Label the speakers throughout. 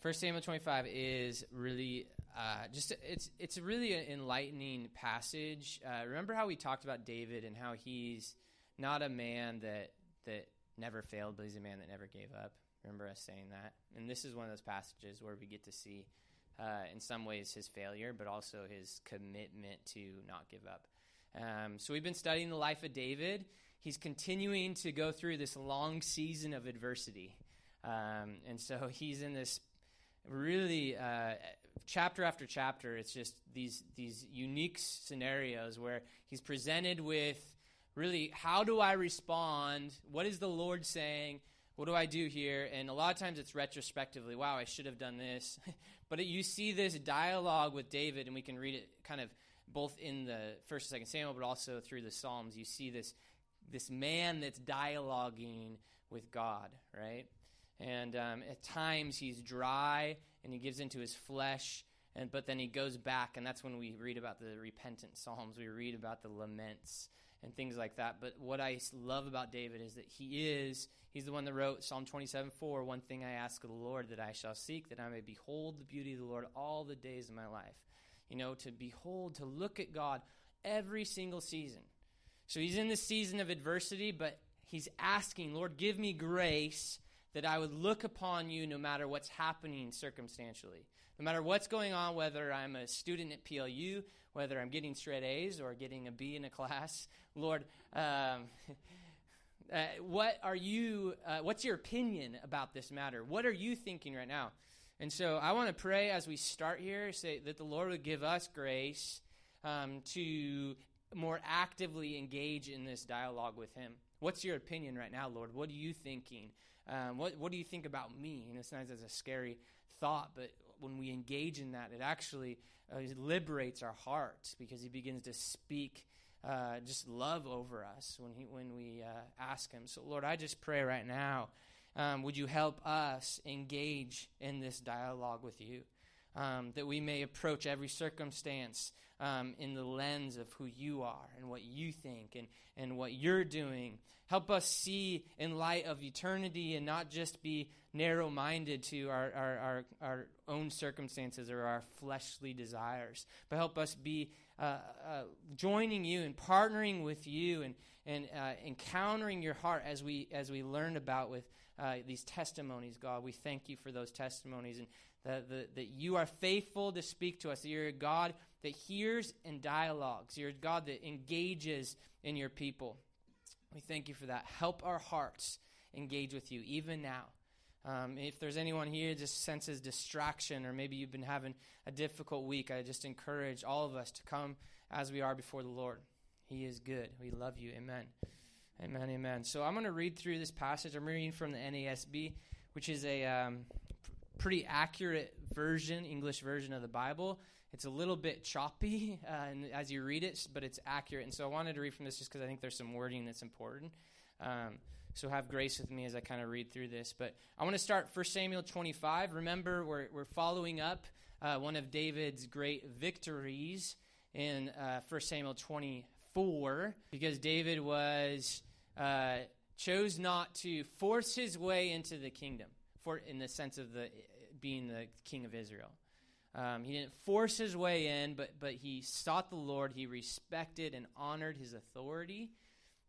Speaker 1: First Samuel 25 is really uh, just it's it's really an enlightening passage. Uh, remember how we talked about David and how he's not a man that that never failed, but he's a man that never gave up. Remember us saying that, and this is one of those passages where we get to see, uh, in some ways, his failure, but also his commitment to not give up. Um, so we've been studying the life of David. He's continuing to go through this long season of adversity, um, and so he's in this really uh, chapter after chapter. It's just these these unique scenarios where he's presented with really how do I respond? What is the Lord saying? What do I do here? And a lot of times it's retrospectively, wow, I should have done this. but it, you see this dialogue with David, and we can read it kind of both in the first and second Samuel, but also through the Psalms. You see this this man that's dialoguing with God, right? And um, at times he's dry and he gives into his flesh, and but then he goes back, and that's when we read about the repentant psalms. We read about the laments and things like that. But what I love about David is that he is, he's the one that wrote Psalm 27 4. One thing I ask of the Lord that I shall seek, that I may behold the beauty of the Lord all the days of my life. You know, to behold, to look at God every single season. So he's in the season of adversity, but he's asking, Lord, give me grace that I would look upon you no matter what's happening circumstantially. No matter what's going on, whether I'm a student at PLU, whether I'm getting straight A's or getting a B in a class, Lord, um, uh, what are you, uh, what's your opinion about this matter? What are you thinking right now? And so I want to pray as we start here, say that the Lord would give us grace um, to more actively engage in this dialogue with Him. What's your opinion right now, Lord? What are you thinking? Um, what, what do you think about me? And it's not as a scary thought, but when we engage in that, it actually uh, liberates our hearts because He begins to speak uh, just love over us when, he, when we uh, ask Him. So, Lord, I just pray right now, um, would you help us engage in this dialogue with you? Um, that we may approach every circumstance um, in the lens of who you are and what you think and, and what you're doing. Help us see in light of eternity and not just be narrow minded to our, our, our, our, own circumstances or our fleshly desires, but help us be uh, uh, joining you and partnering with you and, and uh, encountering your heart as we, as we learn about with uh, these testimonies, God. We thank you for those testimonies and that, that you are faithful to speak to us. That you're a God that hears and dialogues. You're a God that engages in your people. We thank you for that. Help our hearts engage with you even now. Um, if there's anyone here just senses distraction, or maybe you've been having a difficult week, I just encourage all of us to come as we are before the Lord. He is good. We love you. Amen. Amen. Amen. So I'm going to read through this passage. I'm reading from the NASB, which is a um, pretty accurate version, English version of the Bible. It's a little bit choppy uh, as you read it, but it's accurate. And so I wanted to read from this just because I think there's some wording that's important. Um, so have grace with me as I kind of read through this. But I want to start 1 Samuel 25. Remember, we're, we're following up uh, one of David's great victories in uh, 1 Samuel 24 because David was uh, chose not to force his way into the kingdom for in the sense of the being the king of Israel. Um, he didn't force his way in, but but he sought the Lord. He respected and honored his authority,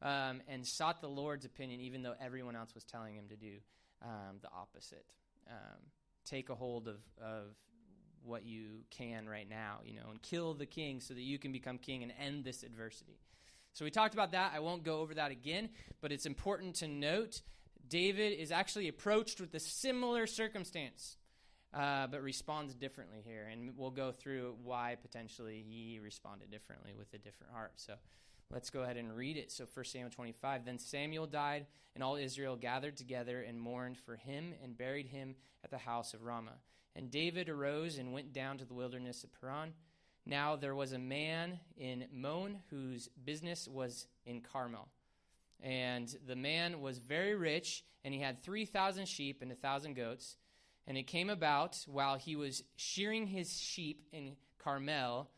Speaker 1: um, and sought the Lord's opinion, even though everyone else was telling him to do um, the opposite. Um, take a hold of of what you can right now, you know, and kill the king so that you can become king and end this adversity. So we talked about that. I won't go over that again, but it's important to note David is actually approached with a similar circumstance uh, but responds differently here. And we'll go through why potentially he responded differently with a different heart. So let's go ahead and read it. So 1 Samuel 25. Then Samuel died, and all Israel gathered together and mourned for him and buried him at the house of Ramah. And David arose and went down to the wilderness of Paran. Now there was a man in Maon whose business was in Carmel. And the man was very rich, and he had 3,000 sheep and a 1,000 goats. And it came about while he was shearing his sheep in Carmel.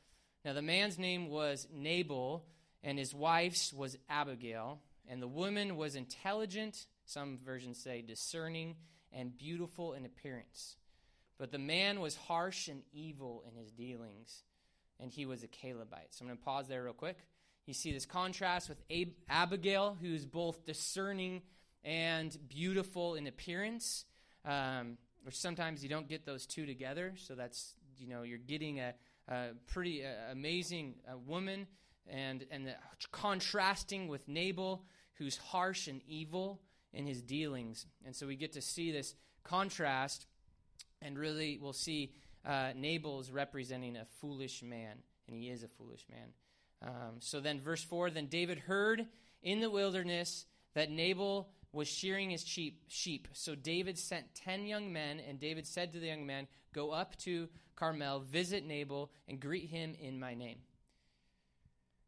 Speaker 1: Now, the man's name was Nabal, and his wife's was Abigail. And the woman was intelligent, some versions say discerning, and beautiful in appearance. But the man was harsh and evil in his dealings, and he was a Calebite. So I'm going to pause there real quick. You see this contrast with Ab- Abigail, who's both discerning and beautiful in appearance, um, which sometimes you don't get those two together. So that's, you know, you're getting a, a pretty uh, amazing uh, woman, and, and the, contrasting with Nabal, who's harsh and evil in his dealings. And so we get to see this contrast, and really we'll see uh, Nabal is representing a foolish man, and he is a foolish man. Um, so then, verse 4 Then David heard in the wilderness that Nabal was shearing his sheep, sheep. So David sent ten young men, and David said to the young men, Go up to Carmel, visit Nabal, and greet him in my name.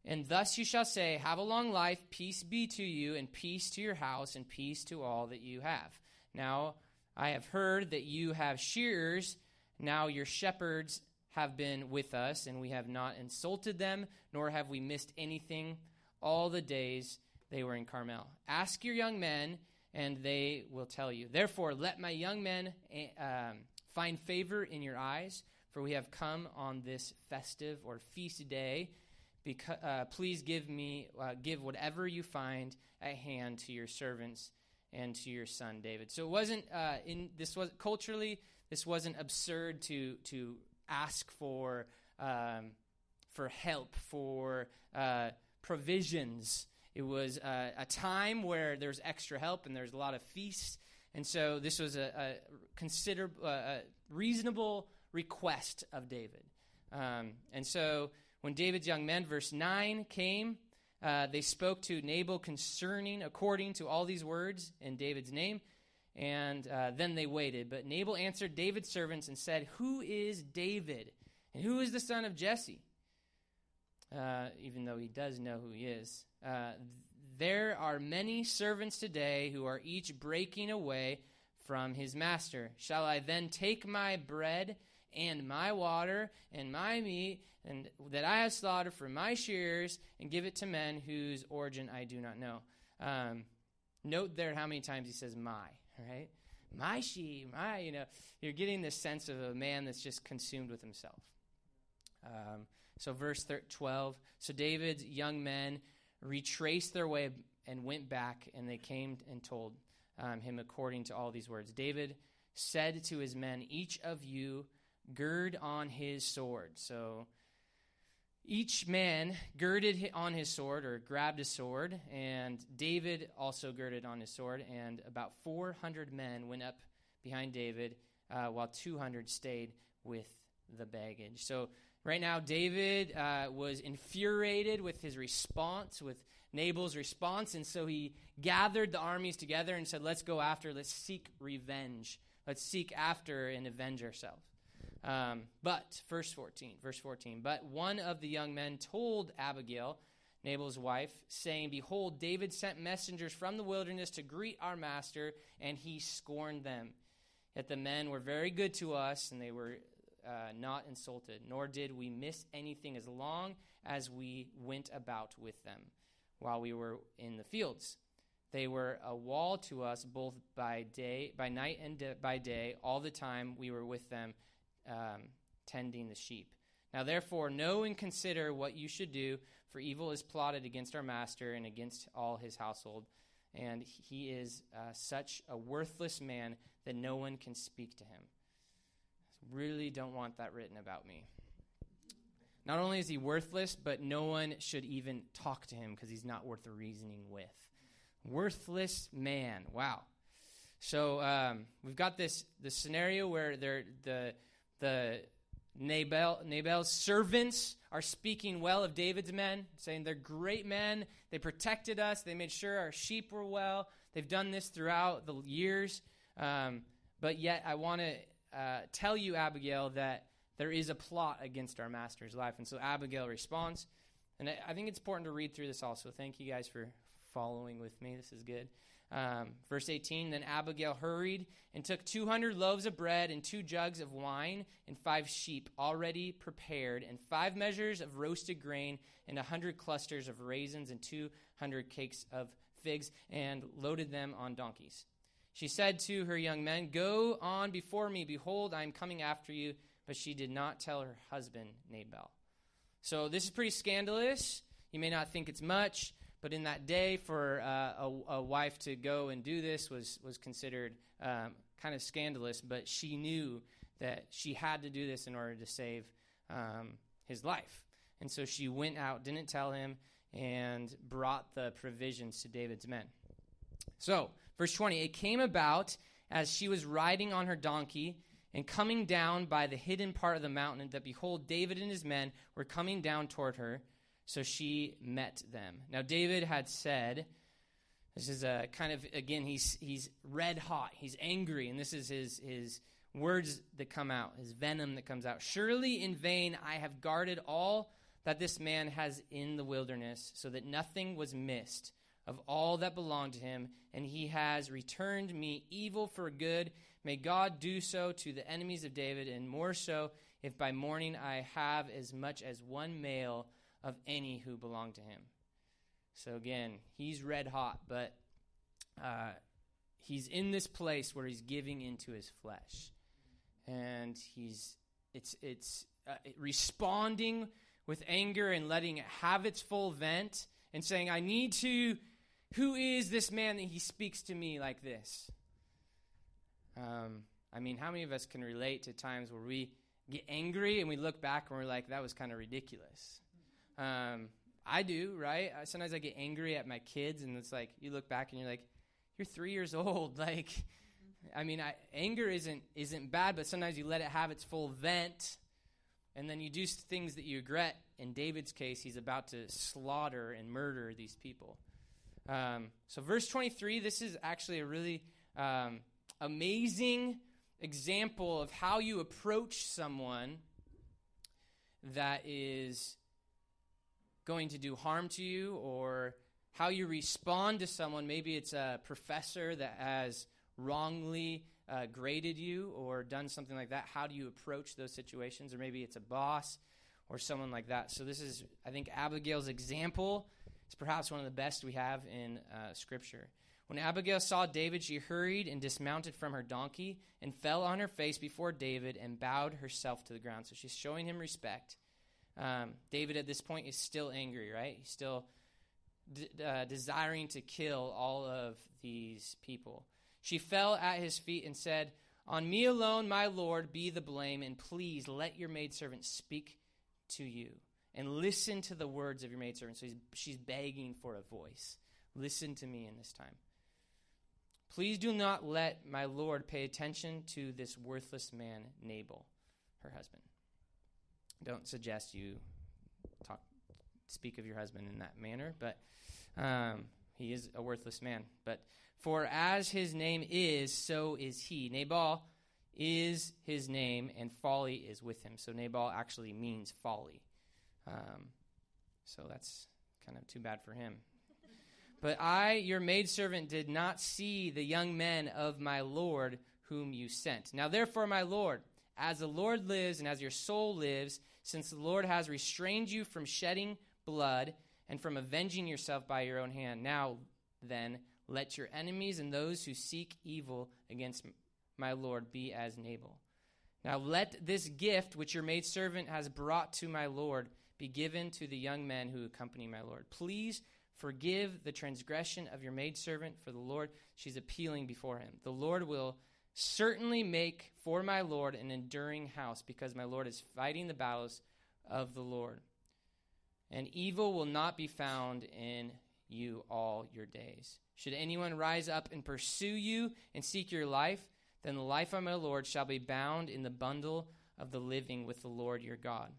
Speaker 1: And thus you shall say, Have a long life, peace be to you, and peace to your house, and peace to all that you have. Now I have heard that you have shearers. Now your shepherds have been with us, and we have not insulted them, nor have we missed anything all the days they were in Carmel. Ask your young men, and they will tell you. Therefore, let my young men eh, um, find favor in your eyes, for we have come on this festive or feast day because, uh, please give me uh, give whatever you find at hand to your servants and to your son David. So it wasn't uh, in this was culturally this wasn't absurd to to ask for um, for help for uh, provisions. It was uh, a time where there's extra help and there's a lot of feasts, and so this was a, a consider uh, a reasonable request of David. Um, and so when David's young men, verse 9, came, uh, they spoke to Nabal concerning, according to all these words in David's name, and uh, then they waited. But Nabal answered David's servants and said, Who is David? And who is the son of Jesse? Uh, even though he does know who he is. Uh, there are many servants today who are each breaking away from his master. Shall I then take my bread and my water and my meat and that I have slaughtered for my shears and give it to men whose origin I do not know. Um, note there how many times he says my, right? My sheep, my, you know, you're getting this sense of a man that's just consumed with himself. Um, so, verse 12 So David's young men retraced their way and went back, and they came and told um, him according to all these words. David said to his men, Each of you gird on his sword. So each man girded on his sword or grabbed a sword, and David also girded on his sword, and about 400 men went up behind David, uh, while 200 stayed with the baggage. So, right now, David uh, was infuriated with his response, with Nabal's response, and so he gathered the armies together and said, Let's go after, let's seek revenge. Let's seek after and avenge ourselves. Um, but, verse 14, verse 14, but one of the young men told Abigail, Nabal's wife, saying, Behold, David sent messengers from the wilderness to greet our master, and he scorned them. Yet the men were very good to us, and they were uh, not insulted, nor did we miss anything as long as we went about with them while we were in the fields. They were a wall to us both by day, by night and by day, all the time we were with them um, tending the sheep. Now, therefore, know and consider what you should do, for evil is plotted against our master and against all his household. And he is uh, such a worthless man that no one can speak to him. Really don't want that written about me. Not only is he worthless, but no one should even talk to him because he's not worth reasoning with. Worthless man. Wow. So um, we've got this, this scenario where the the Nabal, Nabal's servants are speaking well of David's men, saying they're great men. They protected us. They made sure our sheep were well. They've done this throughout the years. Um, but yet, I want to uh, tell you, Abigail, that there is a plot against our master's life. And so Abigail responds. And I, think it's important to read through this also. Thank you guys for following with me. This is good. Um, verse 18 Then Abigail hurried and took 200 loaves of bread and two jugs of wine and five sheep already prepared, and five measures of roasted grain and a 100 clusters of raisins and 200 cakes of figs, and loaded them on donkeys. She said to her young men, Go on before me. Behold, I am coming after you. But she did not tell her husband, Nabal. So this is pretty scandalous. You may not think it's much, but in that day, for uh, a, a, wife to go and do this was, was considered um, kind of scandalous. But she knew that she had to do this in order to save um, his life. And so she went out, didn't tell him, and brought the provisions to David's men. So, verse 20 it came about as she was riding on her donkey and coming down by the hidden part of the mountain that behold, David and his men were coming down toward her. So she met them. Now, David had said, this is a kind of again he's he's red hot he's angry and this is his his words that come out his venom that comes out surely in vain i have guarded all that this man has in the wilderness, so that nothing was missed of all that belonged to him, and he has returned me evil for good. May God do so to the enemies of David, and more so if by morning I have as much as one male of any who belong to him. So again, he's red hot, but uh, he's in this place where he's giving into his flesh, and he's it's it's uh, responding with anger and letting it have its full vent and saying, I need to, who is this man that he speaks to me like this? Um, I mean, how many of us can relate to times where we get angry and we look back and we're like, that was kind of ridiculous? Um, I do, right? Sometimes I get angry at my kids, and it's like you look back and you're like, you're three years old. Like, I mean, I, anger isn't isn't bad, but sometimes you let it have its full vent, and then you do things that you regret. In David's case, he's about to slaughter and murder these people. Um, so, verse 23, this is actually a really um, amazing example of how you approach someone that is going to do harm to you or how you respond to someone. Maybe it's a professor that has wrongly uh, graded you or done something like that, how do you approach those situations? Or maybe it's a boss or someone like that. So, this is, I think, Abigail's example is perhaps one of the best we have in uh, Scripture. When Abigail saw David, she hurried and dismounted from her donkey and fell on her face before David and bowed herself to the ground. So, she's showing him respect. Um, David at this point is still angry, right? He's still uh, desiring to kill all of these people. She fell at his feet and said, On me alone, my Lord, be the blame, and please let your maidservant speak to you. And listen to the words of your maidservant. So she's begging for a voice. Listen to me in this time. Please do not let my Lord pay attention to this worthless man, Nabal, her husband. Don't suggest you talk, speak of your husband in that manner, but um, he is a worthless man. But for as his name is, so is he. Nabal is his name, and folly is with him. So Nabal actually means folly. Um, so that's kind of too bad for him. But I, your maidservant, did not see the young men of my Lord whom you sent. Now, therefore, my Lord, as the Lord lives and as your soul lives, since the Lord has restrained you from shedding blood and from avenging yourself by your own hand, now then, let your enemies and those who seek evil against my Lord be as Nabal. Now let this gift which your maidservant has brought to my Lord be given to the young men who accompany my Lord. Please forgive the transgression of your maidservant, for the Lord, she's appealing before him. The Lord will certainly make for my Lord an enduring house, because my Lord is fighting the battles of the Lord. And evil will not be found in you all your days. Should anyone rise up and pursue you and seek your life, then the life of my Lord shall be bound in the bundle of the living with the Lord your God.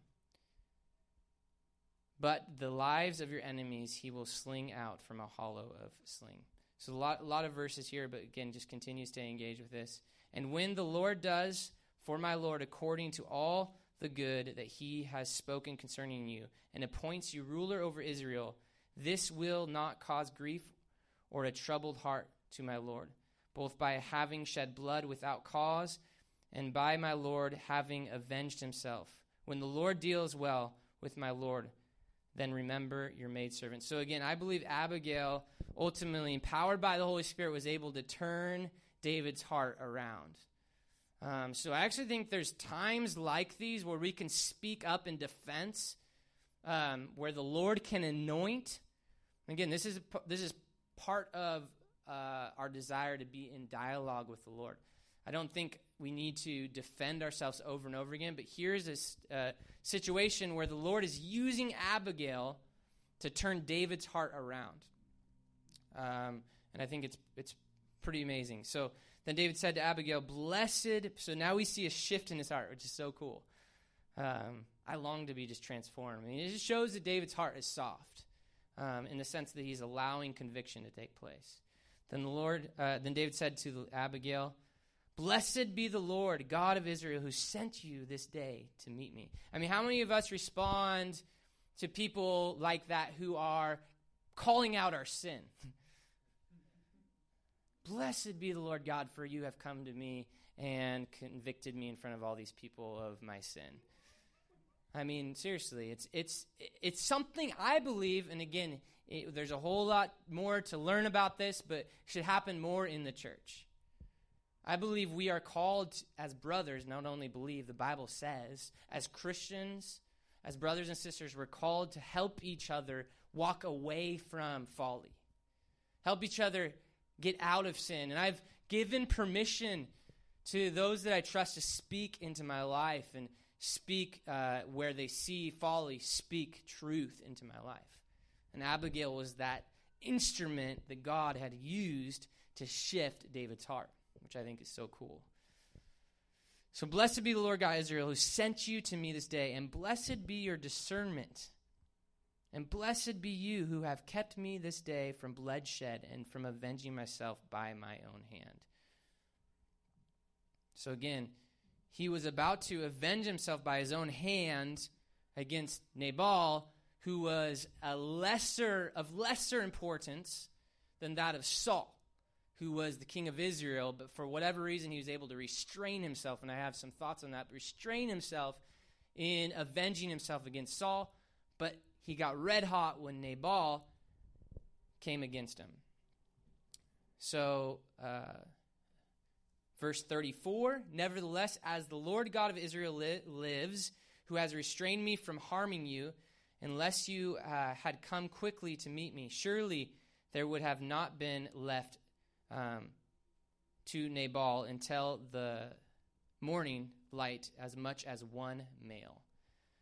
Speaker 1: But the lives of your enemies he will sling out from a hollow of sling. So a lot, a lot of verses here, but again, just continue to engage with this. And when the Lord does for my Lord according to all the good that he has spoken concerning you, and appoints you ruler over Israel, this will not cause grief or a troubled heart to my Lord, both by having shed blood without cause and by my Lord having avenged himself. When the Lord deals well with my Lord, then remember your maidservant. So again, I believe Abigail, ultimately empowered by the Holy Spirit, was able to turn David's heart around. Um, so I actually think there's times like these where we can speak up in defense, um, where the Lord can anoint. Again, this is this is part of uh, our desire to be in dialogue with the Lord. I don't think we need to defend ourselves over and over again, but here's a uh, situation where the Lord is using Abigail to turn David's heart around. Um, and I think it's it's pretty amazing. So then David said to Abigail, Blessed. So now we see a shift in his heart, which is so cool. Um, I long to be just transformed. I mean, it just shows that David's heart is soft um, in the sense that he's allowing conviction to take place. Then the Lord, uh, then David said to Abigail, Blessed be the Lord, God of Israel, who sent you this day to meet me. I mean, how many of us respond to people like that who are calling out our sin? Blessed be the Lord God, for you have come to me and convicted me in front of all these people of my sin. I mean, seriously, it's it's it's something I believe, and again, it, there's a whole lot more to learn about this, but should happen more in the church. I believe we are called as brothers, not only believe, the Bible says, as Christians, as brothers and sisters, we're called to help each other walk away from folly. Help each other get out of sin. And I've given permission to those that I trust to speak into my life and speak uh, where they see folly, speak truth into my life. And Abigail was that instrument that God had used to shift David's heart, which I think is so cool. So blessed be the Lord God Israel who sent you to me this day, and blessed be your discernment and blessed be you who have kept me this day from bloodshed and from avenging myself by my own hand. So again, he was about to avenge himself by his own hand against Nabal, who was a lesser of lesser importance than that of Saul, who was the king of Israel, but for whatever reason he was able to restrain himself, and I have some thoughts on that, restrain himself in avenging himself against Saul, but he got red hot when Nabal came against him. So, uh, verse 34 Nevertheless, as the Lord God of Israel li- lives, who has restrained me from harming you, unless you uh, had come quickly to meet me, surely there would have not been left um, to Nabal until the morning light as much as one male.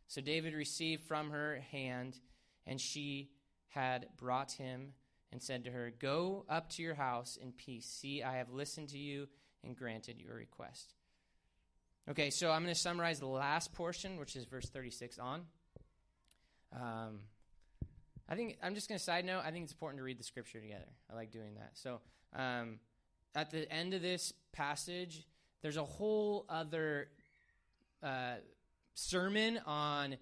Speaker 1: So David received from her hand, and she had brought him and said to her, Go up to your house in peace. See, I have listened to you and granted your request. Okay, so I'm going to summarize the last portion, which is verse 36 on. Um, I think I'm just going to side note. I think it's important to read the scripture together. I like doing that. So um, at the end of this passage, there's a whole other uh, sermon on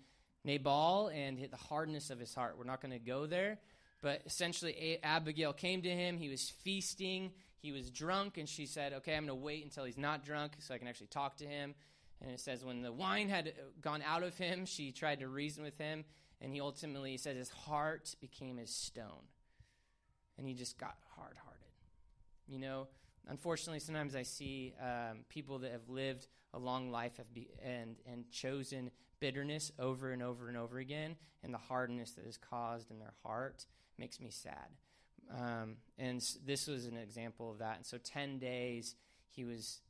Speaker 1: Nabal and the hardness of his heart. We're not going to go there, but essentially, Abigail came to him. He was feasting, he was drunk, and she said, Okay, I'm going to wait until he's not drunk so I can actually talk to him. And it says, when the wine had gone out of him, she tried to reason with him, and he ultimately says his heart became as stone. And he just got hard hearted. You know, unfortunately, sometimes I see um, people that have lived a long life be, and, and chosen bitterness over and over and over again, and the hardness that is caused in their heart makes me sad. Um, and this was an example of that. And so, 10 days, he was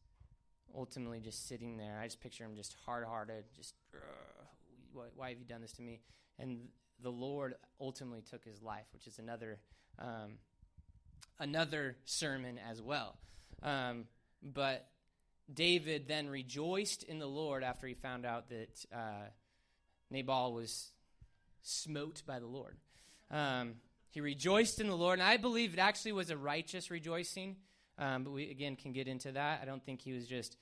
Speaker 1: ultimately just sitting there. I just picture him just hard hearted, just, why, why, have you done this to me? And the Lord ultimately took his life, which is another. Um, another sermon as well. Um, but David then rejoiced in the Lord after he found out that uh, Nabal was smote by the Lord. Um, he rejoiced in the Lord, and I believe it actually was a righteous rejoicing. Um, but we again can get into that. I don't think he was just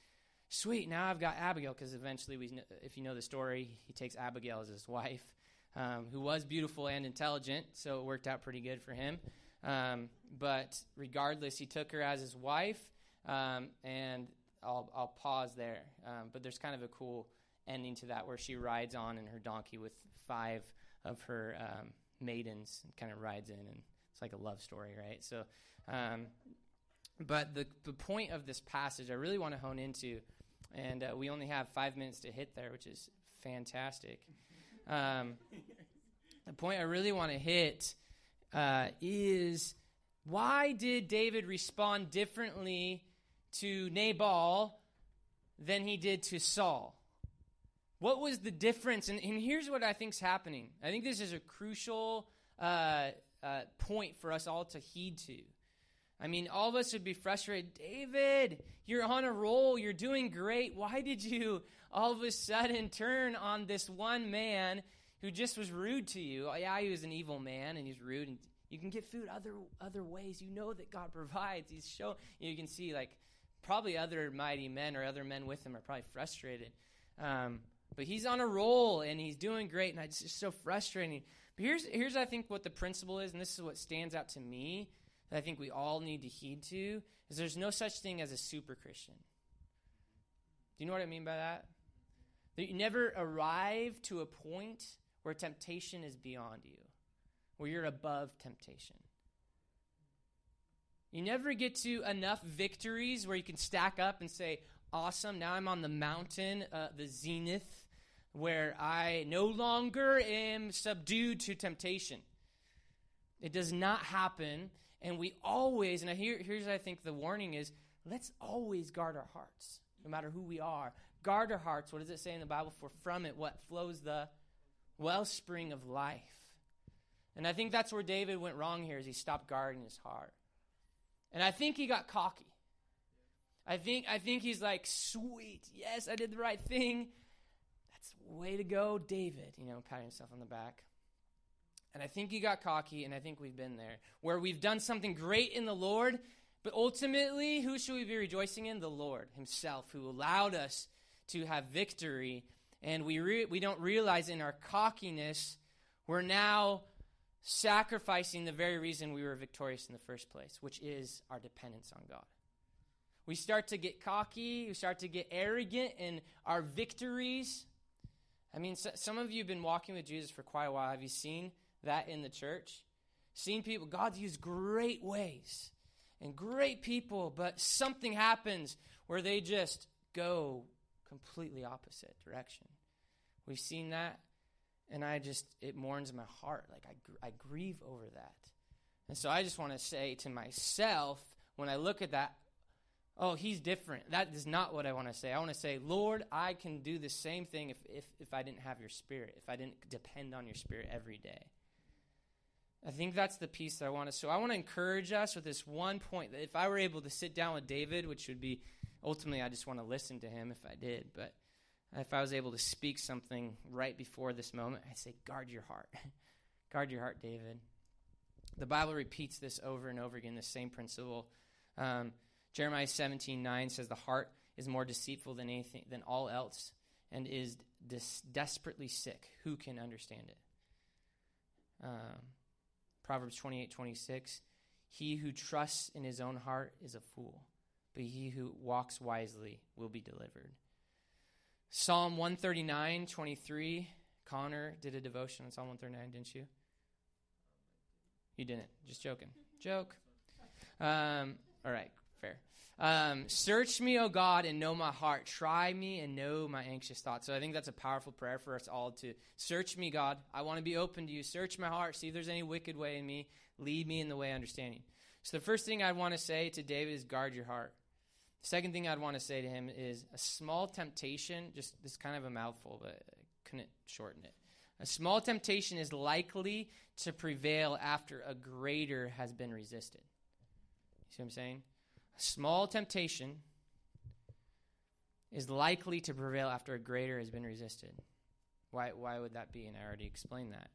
Speaker 1: sweet. Now I've got Abigail because eventually, we, if you know the story, he takes Abigail as his wife, um, who was beautiful and intelligent, so it worked out pretty good for him. Um, but regardless, he took her as his wife, um, and I'll, I'll pause there. Um, but there's kind of a cool ending to that where she rides on in her donkey with five of her um, maidens and kind of rides in, and it's like a love story, right? So, um, But the, the point of this passage I really want to hone into, and uh, we only have five minutes to hit there, which is fantastic. Um, the point I really want to hit uh, is why did David respond differently to Nabal than he did to Saul? What was the difference? And, and here's what I think is happening. I think this is a crucial uh, uh, point for us all to heed to. I mean, all of us would be frustrated. David, you're on a roll. You're doing great. Why did you all of a sudden turn on this one man who just was rude to you? Oh, yeah, he was an evil man and he's rude. And you can get food other other ways. You know that God provides. He's show. You can see like probably other mighty men or other men with him are probably frustrated. Um, but he's on a roll and he's doing great, and it's just so frustrating. But here's here's I think what the principle is, and this is what stands out to me that I think we all need to heed to is there's no such thing as a super Christian. Do you know what I mean by that? That you never arrive to a point where temptation is beyond you, where you're above temptation. You never get to enough victories where you can stack up and say, Awesome, now I'm on the mountain, uh, the zenith, where I no longer am subdued to temptation. It does not happen and we always, and here, here's I think the warning is let's always guard our hearts, no matter who we are. Guard our hearts. What does it say in the Bible? For from it, what flows the wellspring of life. And I think that's where David went wrong here, is he stopped guarding his heart. And I think he got cocky. I think I think he's like, sweet, yes, I did the right thing. That's way to go, David. You know, patting himself on the back. And I think he got cocky, and I think we've been there, where we've done something great in the Lord, but ultimately, who should we be rejoicing in? The Lord Himself, who allowed us to have victory. And we, re- we don't realize in our cockiness, we're now sacrificing the very reason we were victorious in the first place, which is our dependence on God. We start to get cocky, we start to get arrogant in our victories. I mean, so, some of you have been walking with Jesus for quite a while. Have you seen that in the church. Seen people, God's used great ways and great people, but something happens where they just go completely opposite direction. We've seen that, and I just, it mourns my heart. Like, I, I grieve over that. And so I just want to say to myself, when I look at that, oh, he's different. That is not what I want to say. I want to say, Lord, I can do the same thing if, if, if I didn't have your spirit, if I didn't depend on your spirit every day. I think that's the piece that I want to. So I want to encourage us with this one point that if I were able to sit down with David, which would be ultimately I just want to listen to him if I did, but if I was able to speak something right before this moment, I'd say, guard your heart. guard your heart, David. The Bible repeats this over and over again, the same principle. Um, Jeremiah 17 9 says, The heart is more deceitful than anything than all else and is des- desperately sick. Who can understand it? Um, Proverbs 28 26. He who trusts in his own heart is a fool, but he who walks wisely will be delivered. Psalm 139 23. Connor did a devotion on Psalm 139, didn't you? You didn't. Just joking. Joke. Um, all right, fair. Um, Search me, O God, and know my heart. Try me and know my anxious thoughts. So I think that's a powerful prayer for us all to search me, God. I want to be open to you. Search my heart. See if there's any wicked way in me. Lead me in the way of understanding. So the first thing I'd want to say to David is guard your heart. Second thing I'd want to say to him is a small temptation, just this kind of a mouthful, but I couldn't shorten it. A small temptation is likely to prevail after a greater has been resisted. You see what I'm saying? A small temptation is likely to prevail after a greater has been resisted. Why, why would that be? And I already explained that.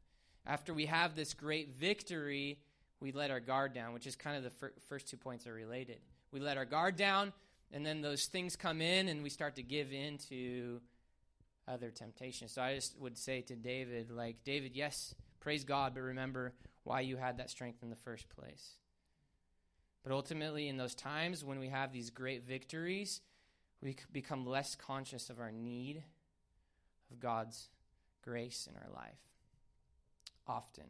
Speaker 1: After we have this great victory, we let our guard down, which is kind of the fir- first two points are related. We let our guard down, and then those things come in, and we start to give in to other temptations. So I just would say to David, like, David, yes, praise God, but remember why you had that strength in the first place. But ultimately, in those times when we have these great victories, we become less conscious of our need of God's grace in our life. Often.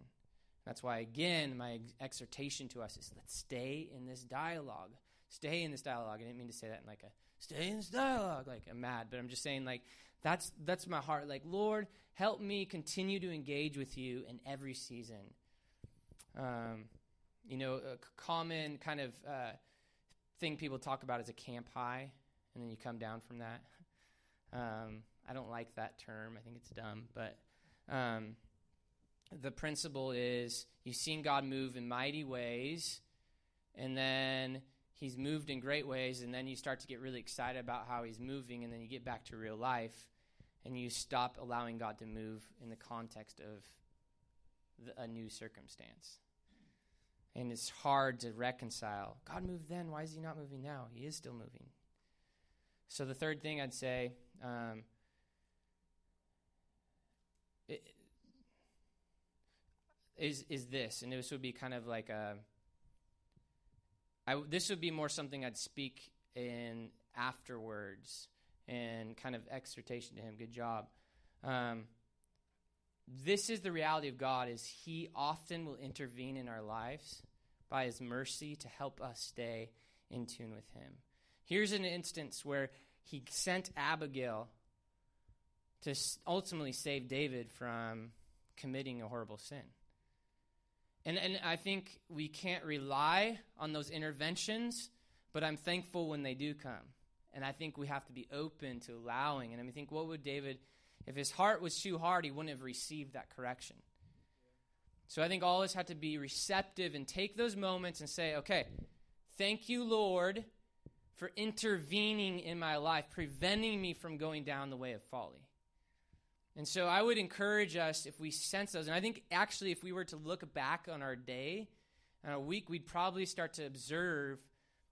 Speaker 1: That's why, again, my exhortation to us is let's stay in this dialogue. Stay in this dialogue. I didn't mean to say that in like a stay in this dialogue, like I'm mad, but I'm just saying like that's that's my heart. Like Lord, help me continue to engage with you in every season. Um, you know, a common kind of uh, thing people talk about is a camp high, and then you come down from that. Um, I don't like that term. I think it's dumb, but um, the principle is you've seen God move in mighty ways, and then He's moved in great ways, and then you start to get really excited about how He's moving, and then you get back to real life, and you stop allowing God to move in the context of the, a new circumstance. And it's hard to reconcile. God moved then. Why is He not moving now? He is still moving. So, the third thing I'd say um, is is this, and this would be kind of like a. I, this would be more something I'd speak in afterwards and kind of exhortation to him. Good job. Um, this is the reality of God: is He often will intervene in our lives by His mercy to help us stay in tune with Him. Here's an instance where He sent Abigail to ultimately save David from committing a horrible sin. And, and I think we can't rely on those interventions, but I'm thankful when they do come. And I think we have to be open to allowing. And I mean, think, what would David, if his heart was too hard, he wouldn't have received that correction. So I think all of us have to be receptive and take those moments and say, okay, thank you, Lord, for intervening in my life, preventing me from going down the way of folly. And so I would encourage us if we sense those. And I think actually, if we were to look back on our day and our week, we'd probably start to observe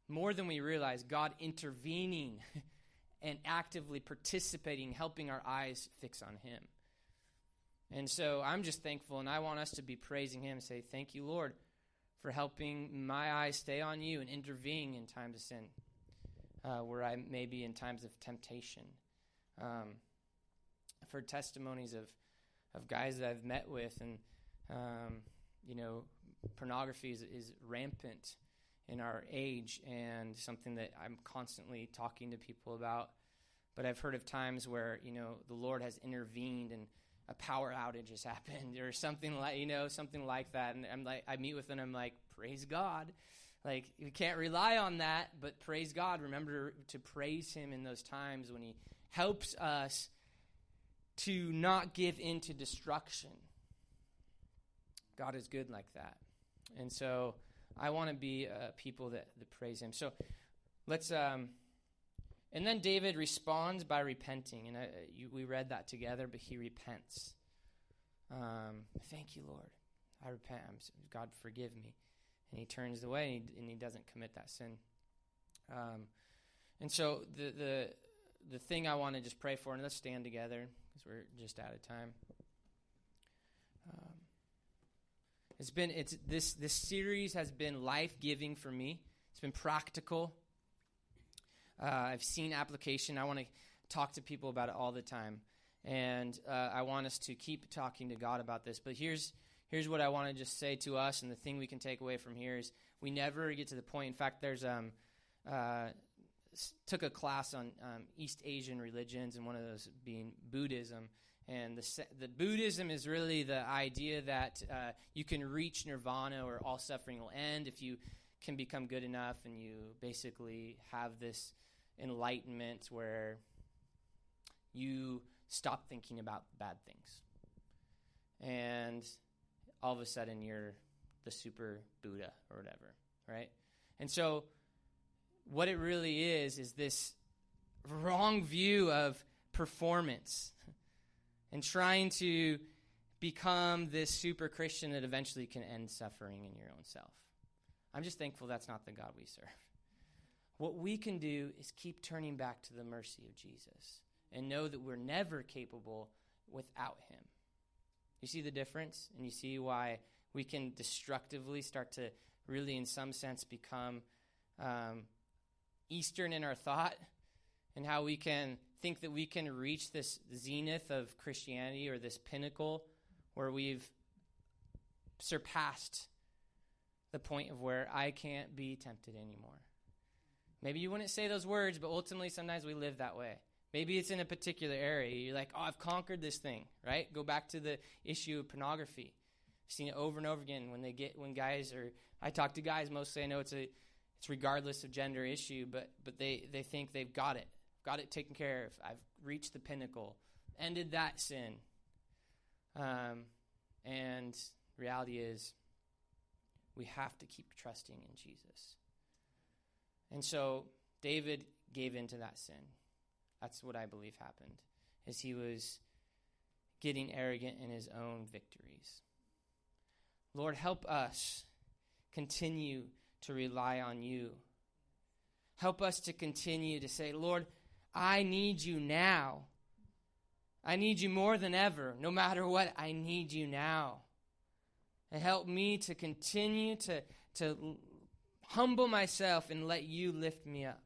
Speaker 1: more than we realize God intervening and actively participating, helping our eyes fix on Him. And so I'm just thankful, and I want us to be praising Him and say, Thank you, Lord, for helping my eyes stay on you and intervening in times of sin, uh, where I may be in times of temptation. Um, I've heard testimonies of, of guys that I've met with, and um, you know, pornography is, is rampant in our age, and something that I'm constantly talking to people about. But I've heard of times where you know the Lord has intervened and a power outage has happened or something like you know something like that. And i'm like i meet with them i'm like praise god. Like we can't rely on that but praise god. Remember to praise him in those times when he helps us to not give into destruction. God is good like that. And so I want to be uh, people that, that praise him. So let's. Um, and then David responds by repenting. And I, you, we read that together, but he repents. Um, Thank you, Lord. I repent. I'm, God, forgive me. And he turns away and he, and he doesn't commit that sin. Um, and so the, the, the thing I want to just pray for, and let's stand together because we're just out of time. Um, it's been it's this this series has been life giving for me. It's been practical. Uh, I've seen application. I want to talk to people about it all the time, and uh, I want us to keep talking to God about this. But here's here's what I want to just say to us, and the thing we can take away from here is we never get to the point. In fact, there's um, uh, took a class on um, East Asian religions, and one of those being Buddhism. And the, the Buddhism is really the idea that uh, you can reach nirvana or all suffering will end if you can become good enough and you basically have this enlightenment where you stop thinking about bad things. And all of a sudden you're the super Buddha or whatever, right? And so what it really is is this wrong view of performance and trying to become this super Christian that eventually can end suffering in your own self. I'm just thankful that's not the God we serve. What we can do is keep turning back to the mercy of Jesus and know that we're never capable without Him. You see the difference? And you see why we can destructively start to really, in some sense, become um, Eastern in our thought and how we can think that we can reach this zenith of Christianity or this pinnacle where we've surpassed the point of where I can't be tempted anymore. Maybe you wouldn't say those words, but ultimately sometimes we live that way. Maybe it's in a particular area. You're like, oh, I've conquered this thing, right? Go back to the issue of pornography. I've seen it over and over again when they get when guys are. I talk to guys mostly. I know it's a it's regardless of gender issue, but but they they think they've got it, got it taken care of. I've reached the pinnacle, ended that sin. Um, and reality is, we have to keep trusting in Jesus. And so David gave into that sin. That's what I believe happened. Is he was getting arrogant in his own victories. Lord, help us continue to rely on you. Help us to continue to say, Lord, I need you now. I need you more than ever. No matter what, I need you now. And help me to continue to, to humble myself and let you lift me up.